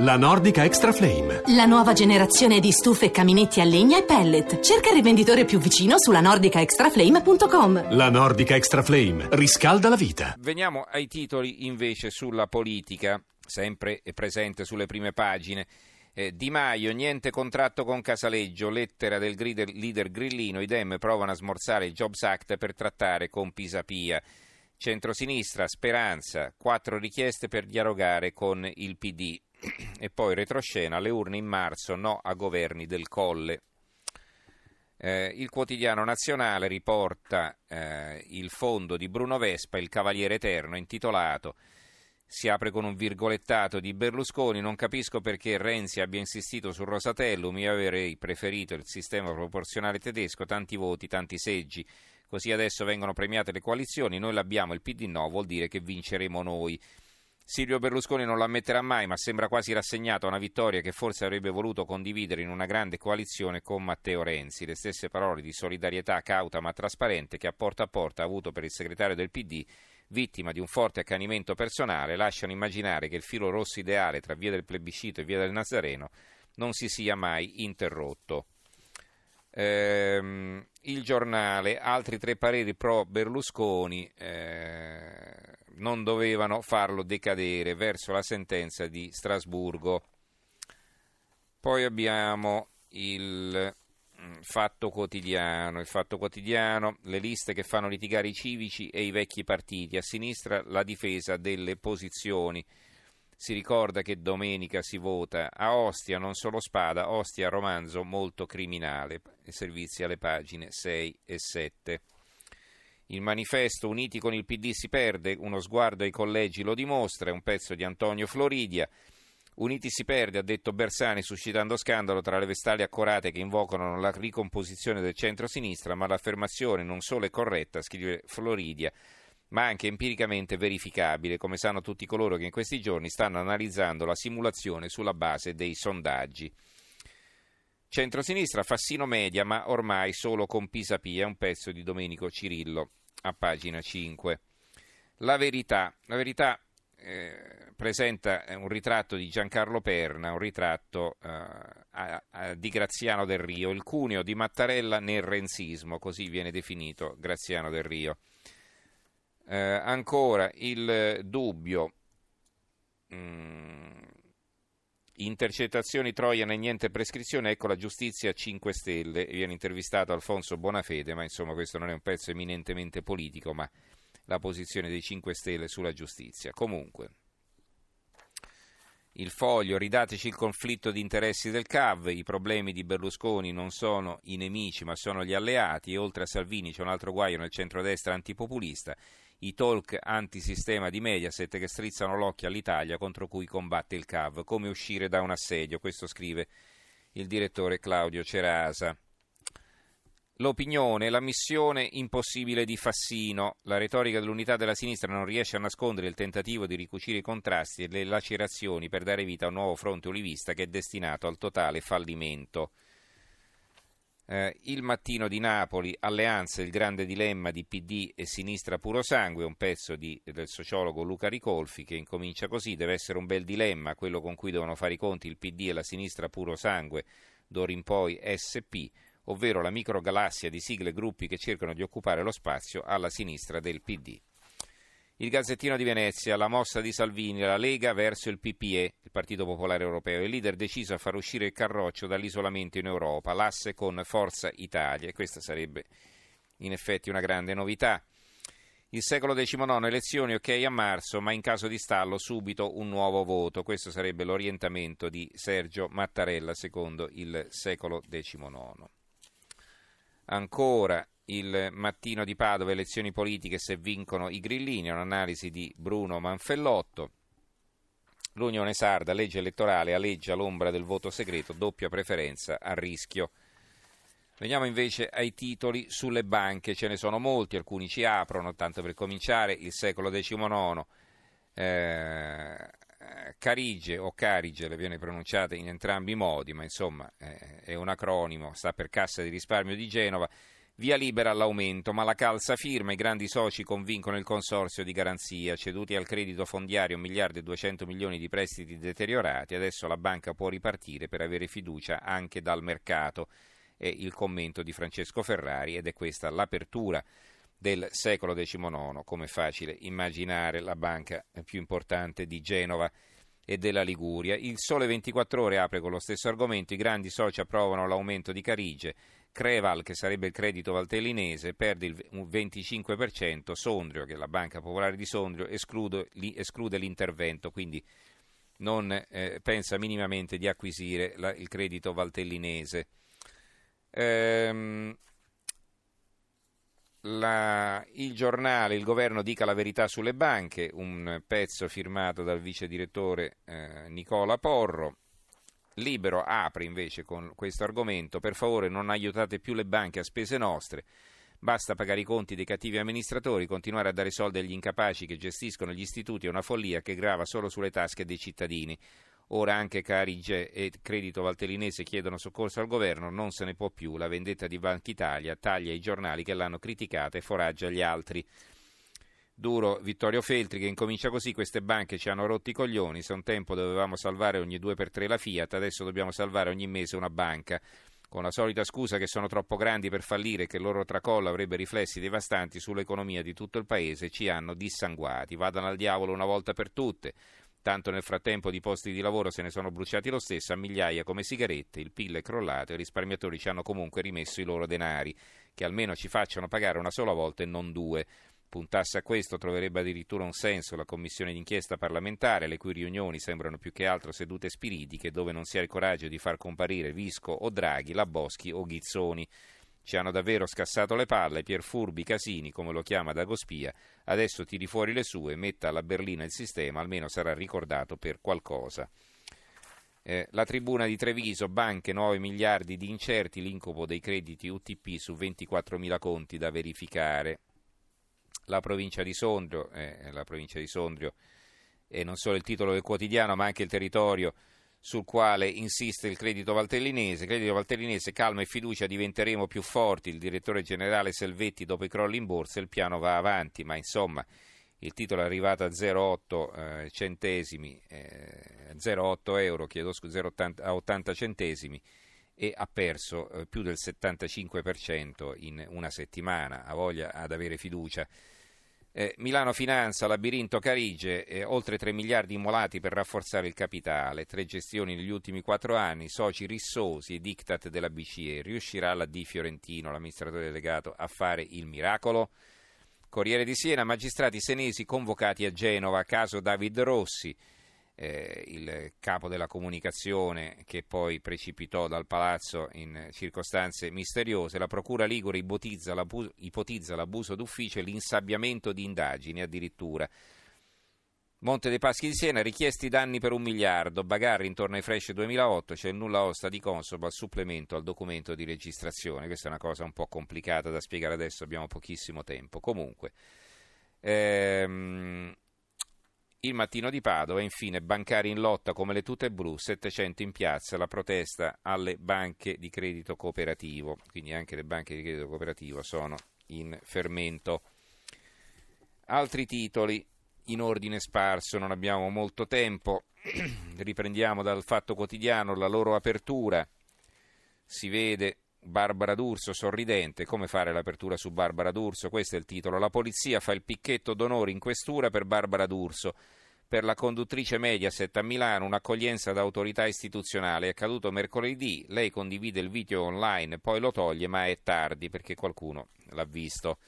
La Nordica Extra Flame. La nuova generazione di stufe e caminetti a legna e pellet. Cerca il rivenditore più vicino sulla nordicaextraflame.com. La Nordica Extra Flame riscalda la vita. Veniamo ai titoli invece sulla politica, sempre presente sulle prime pagine. Eh, di Maio, niente contratto con Casaleggio, lettera del leader, leader Grillino, i Dem provano a smorzare il Jobs Act per trattare con Pisapia. Centrosinistra, Speranza, quattro richieste per dialogare con il PD. E poi retroscena, le urne in marzo, no a governi del Colle. Eh, il quotidiano nazionale riporta eh, il fondo di Bruno Vespa, il Cavaliere Eterno, intitolato si apre con un virgolettato di Berlusconi, non capisco perché Renzi abbia insistito sul Rosatellum, io avrei preferito il sistema proporzionale tedesco, tanti voti, tanti seggi, così adesso vengono premiate le coalizioni, noi l'abbiamo, il PD no, vuol dire che vinceremo noi. Silvio Berlusconi non lo ammetterà mai, ma sembra quasi rassegnato a una vittoria che forse avrebbe voluto condividere in una grande coalizione con Matteo Renzi. Le stesse parole di solidarietà cauta ma trasparente che a porta a porta ha avuto per il segretario del PD, vittima di un forte accanimento personale, lasciano immaginare che il filo rosso ideale tra via del plebiscito e via del Nazareno non si sia mai interrotto. Ehm, il giornale, altri tre pareri pro Berlusconi. Eh, non dovevano farlo decadere verso la sentenza di Strasburgo. Poi abbiamo il mm, Fatto Quotidiano, il Fatto Quotidiano, le liste che fanno litigare i civici e i vecchi partiti, a sinistra la difesa delle posizioni. Si ricorda che domenica si vota a Ostia, non solo Spada, Ostia romanzo molto criminale, servizi alle pagine 6 e 7. Il manifesto Uniti con il PD si perde, uno sguardo ai collegi lo dimostra, è un pezzo di Antonio Floridia. Uniti si perde, ha detto Bersani, suscitando scandalo tra le vestali accorate che invocano la ricomposizione del centro-sinistra, ma l'affermazione non solo è corretta, scrive Floridia, ma anche empiricamente verificabile, come sanno tutti coloro che in questi giorni stanno analizzando la simulazione sulla base dei sondaggi. Centrosinistra, Fassino Media, ma ormai solo con Pisapia, un pezzo di Domenico Cirillo, a pagina 5. La verità, la verità eh, presenta un ritratto di Giancarlo Perna, un ritratto eh, a, a, di Graziano del Rio, il cuneo di Mattarella nel renzismo, così viene definito Graziano del Rio. Eh, ancora il dubbio. Mm, Intercettazioni Troian e niente prescrizione, ecco la giustizia 5 Stelle, viene intervistato Alfonso Bonafede, ma insomma questo non è un pezzo eminentemente politico, ma la posizione dei 5 Stelle sulla giustizia. Comunque, il foglio, ridateci il conflitto di interessi del CAV, i problemi di Berlusconi non sono i nemici ma sono gli alleati e oltre a Salvini c'è un altro guaio nel centrodestra antipopulista i talk antisistema di Mediaset che strizzano l'occhio all'Italia contro cui combatte il CAV, come uscire da un assedio, questo scrive il direttore Claudio Cerasa. L'opinione, la missione impossibile di Fassino, la retorica dell'unità della sinistra non riesce a nascondere il tentativo di ricucire i contrasti e le lacerazioni per dare vita a un nuovo fronte olivista che è destinato al totale fallimento. Eh, il mattino di Napoli, alleanza, il grande dilemma di PD e sinistra puro sangue, un pezzo di, del sociologo Luca Ricolfi che incomincia così, deve essere un bel dilemma, quello con cui devono fare i conti il PD e la sinistra puro sangue, d'ora in poi SP, ovvero la microgalassia di sigle e gruppi che cercano di occupare lo spazio alla sinistra del PD. Il Gazzettino di Venezia, la mossa di Salvini, la Lega verso il PPE, Partito Popolare Europeo, il leader deciso a far uscire il Carroccio dall'isolamento in Europa, l'asse con Forza Italia, e questa sarebbe in effetti una grande novità. Il secolo XIX, elezioni ok a marzo, ma in caso di stallo subito un nuovo voto. Questo sarebbe l'orientamento di Sergio Mattarella secondo il secolo XIX. Ancora il mattino di Padova, elezioni politiche se vincono i grillini, un'analisi di Bruno Manfellotto. L'Unione Sarda, legge elettorale, aleggia l'ombra del voto segreto, doppia preferenza a rischio. Veniamo invece ai titoli sulle banche, ce ne sono molti, alcuni ci aprono, tanto per cominciare, il secolo XIX, eh, Carige o Carige, le viene pronunciate in entrambi i modi, ma insomma eh, è un acronimo, sta per Cassa di risparmio di Genova, Via libera all'aumento, ma la calza firma, i grandi soci convincono il consorzio di garanzia, ceduti al credito fondiario 1 miliardo e 200 milioni di prestiti deteriorati, adesso la banca può ripartire per avere fiducia anche dal mercato. È il commento di Francesco Ferrari ed è questa l'apertura del secolo XIX, come facile immaginare, la banca più importante di Genova e della Liguria. Il Sole 24 Ore apre con lo stesso argomento, i grandi soci approvano l'aumento di Carige, Creval, che sarebbe il credito valtellinese, perde il 25%, Sondrio, che è la Banca Popolare di Sondrio, esclude, esclude l'intervento, quindi non eh, pensa minimamente di acquisire la, il credito valtellinese. Ehm, la, il giornale, il governo dica la verità sulle banche, un pezzo firmato dal vice direttore eh, Nicola Porro. Libero apre invece con questo argomento, per favore non aiutate più le banche a spese nostre, basta pagare i conti dei cattivi amministratori, continuare a dare soldi agli incapaci che gestiscono gli istituti è una follia che grava solo sulle tasche dei cittadini. Ora anche Carige e Credito Valtellinese chiedono soccorso al governo, non se ne può più, la vendetta di Banca Italia taglia i giornali che l'hanno criticata e foraggia gli altri. Duro Vittorio Feltri che incomincia così, queste banche ci hanno rotti i coglioni, se un tempo dovevamo salvare ogni due per tre la Fiat, adesso dobbiamo salvare ogni mese una banca. Con la solita scusa che sono troppo grandi per fallire e che il loro tracollo avrebbe riflessi devastanti sull'economia di tutto il paese, ci hanno dissanguati. Vadano al diavolo una volta per tutte. Tanto nel frattempo di posti di lavoro se ne sono bruciati lo stesso a migliaia come sigarette, il PIL è crollato e i risparmiatori ci hanno comunque rimesso i loro denari, che almeno ci facciano pagare una sola volta e non due puntasse a questo troverebbe addirittura un senso la commissione d'inchiesta parlamentare, le cui riunioni sembrano più che altro sedute spiritiche, dove non si ha il coraggio di far comparire Visco o Draghi, la Boschi o Ghizzoni. Ci hanno davvero scassato le palle, Pierfurbi Casini, come lo chiama Dagospia, adesso tiri fuori le sue, metta alla berlina il sistema, almeno sarà ricordato per qualcosa. Eh, la tribuna di Treviso, banche 9 miliardi di incerti, l'incubo dei crediti UTP su 24.000 conti da verificare la provincia di Sondrio, eh, la provincia di Sondrio e non solo il titolo del quotidiano ma anche il territorio sul quale insiste il credito valtellinese. Credito valtellinese, calma e fiducia, diventeremo più forti. Il direttore generale Selvetti, dopo i crolli in borsa, il piano va avanti, ma insomma il titolo è arrivato a 0,8 eh, centesimi, eh, 0,8 euro, chiedo scusa, 0,80, a 80 centesimi e ha perso eh, più del 75% in una settimana. Ha voglia ad avere fiducia. Eh, Milano Finanza, Labirinto Carige, eh, oltre 3 miliardi immolati per rafforzare il capitale, tre gestioni negli ultimi quattro anni, soci rissosi e diktat della BCE. Riuscirà la Di Fiorentino, l'amministratore delegato, a fare il miracolo? Corriere di Siena, magistrati senesi convocati a Genova, caso David Rossi eh, il capo della comunicazione che poi precipitò dal palazzo in circostanze misteriose, la Procura Ligure ipotizza, l'abuso, d'ufficio e l'insabbiamento di indagini addirittura. Monte dei Paschi di Siena, richiesti danni per un miliardo, Bagarri intorno ai Fresh 2008, c'è il nulla osta di Consob al supplemento al documento di registrazione, questa è una cosa un po' complicata da spiegare adesso, abbiamo pochissimo tempo. Comunque, ehm, il mattino di Padova, infine, bancari in lotta come le tute blu, 700 in piazza, la protesta alle banche di credito cooperativo, quindi anche le banche di credito cooperativo sono in fermento. Altri titoli in ordine sparso, non abbiamo molto tempo, riprendiamo dal Fatto Quotidiano la loro apertura, si vede Barbara D'Urso sorridente, come fare l'apertura su Barbara D'Urso? Questo è il titolo. La polizia fa il picchetto d'onore in questura per Barbara D'Urso. Per la conduttrice Mediaset a Milano un'accoglienza da autorità istituzionale è accaduto mercoledì, lei condivide il video online, poi lo toglie, ma è tardi perché qualcuno l'ha visto.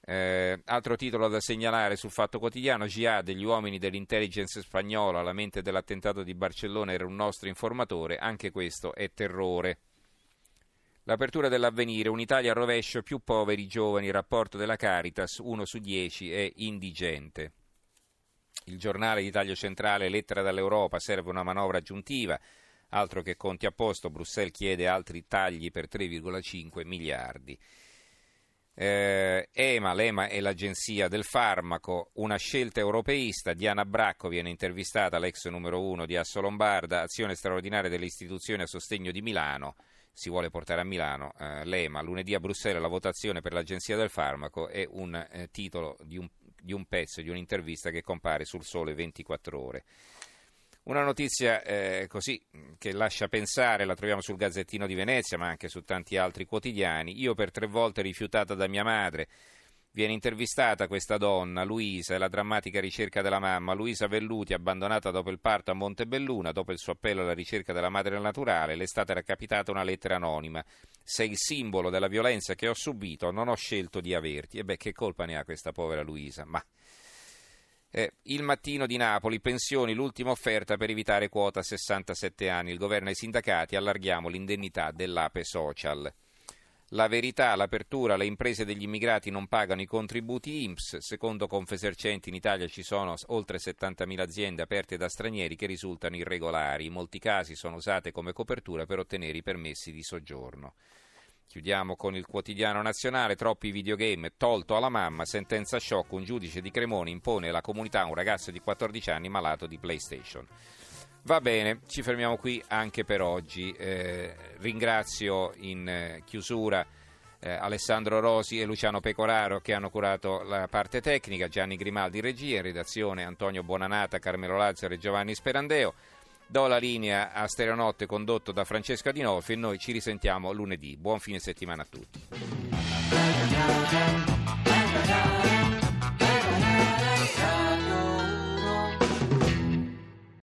Eh, altro titolo da segnalare sul Fatto Quotidiano, Jihad, gli uomini dell'intelligence spagnola, la mente dell'attentato di Barcellona era un nostro informatore, anche questo è terrore. L'apertura dell'avvenire, un'Italia a rovescio, più poveri giovani, rapporto della Caritas, uno su dieci è indigente. Il giornale di taglio centrale, lettera dall'Europa, serve una manovra aggiuntiva, altro che conti a posto, Bruxelles chiede altri tagli per 3,5 miliardi. Eh, EMA, l'EMA è l'agenzia del farmaco, una scelta europeista, Diana Bracco viene intervistata, l'ex numero uno di Asso Lombarda, azione straordinaria delle istituzioni a sostegno di Milano, si vuole portare a Milano, eh, l'EMA, lunedì a Bruxelles la votazione per l'Agenzia del Farmaco è un eh, titolo di un, di un, pezzo, di un'intervista che compare sul Sole 24 ore. Una notizia eh, così che lascia pensare, la troviamo sul Gazzettino di Venezia, ma anche su tanti altri quotidiani. Io per tre volte rifiutata da mia madre. Viene intervistata questa donna, Luisa, e la drammatica ricerca della mamma. Luisa Velluti, abbandonata dopo il parto a Montebelluna, dopo il suo appello alla ricerca della madre naturale, le è stata recapitata una lettera anonima. Sei il simbolo della violenza che ho subito, non ho scelto di averti. E beh, che colpa ne ha questa povera Luisa? Ma eh, il mattino di Napoli, pensioni, l'ultima offerta per evitare quota 67 anni. Il governo e i sindacati allarghiamo l'indennità dell'Ape Social. La verità, l'apertura, le imprese degli immigrati non pagano i contributi IMSS. Secondo Confesercenti in Italia ci sono oltre 70.000 aziende aperte da stranieri che risultano irregolari. In molti casi sono usate come copertura per ottenere i permessi di soggiorno. Chiudiamo con il quotidiano nazionale, troppi videogame, tolto alla mamma, sentenza shock, un giudice di Cremone impone alla comunità un ragazzo di 14 anni malato di PlayStation. Va bene, ci fermiamo qui anche per oggi. Eh, ringrazio in eh, chiusura eh, Alessandro Rosi e Luciano Pecoraro che hanno curato la parte tecnica, Gianni Grimaldi regia, in redazione Antonio Buonanata, Carmelo Lazzaro e Giovanni Sperandeo. Do la linea a Stereonotte condotto da Francesca Di Nofi e noi ci risentiamo lunedì. Buon fine settimana a tutti.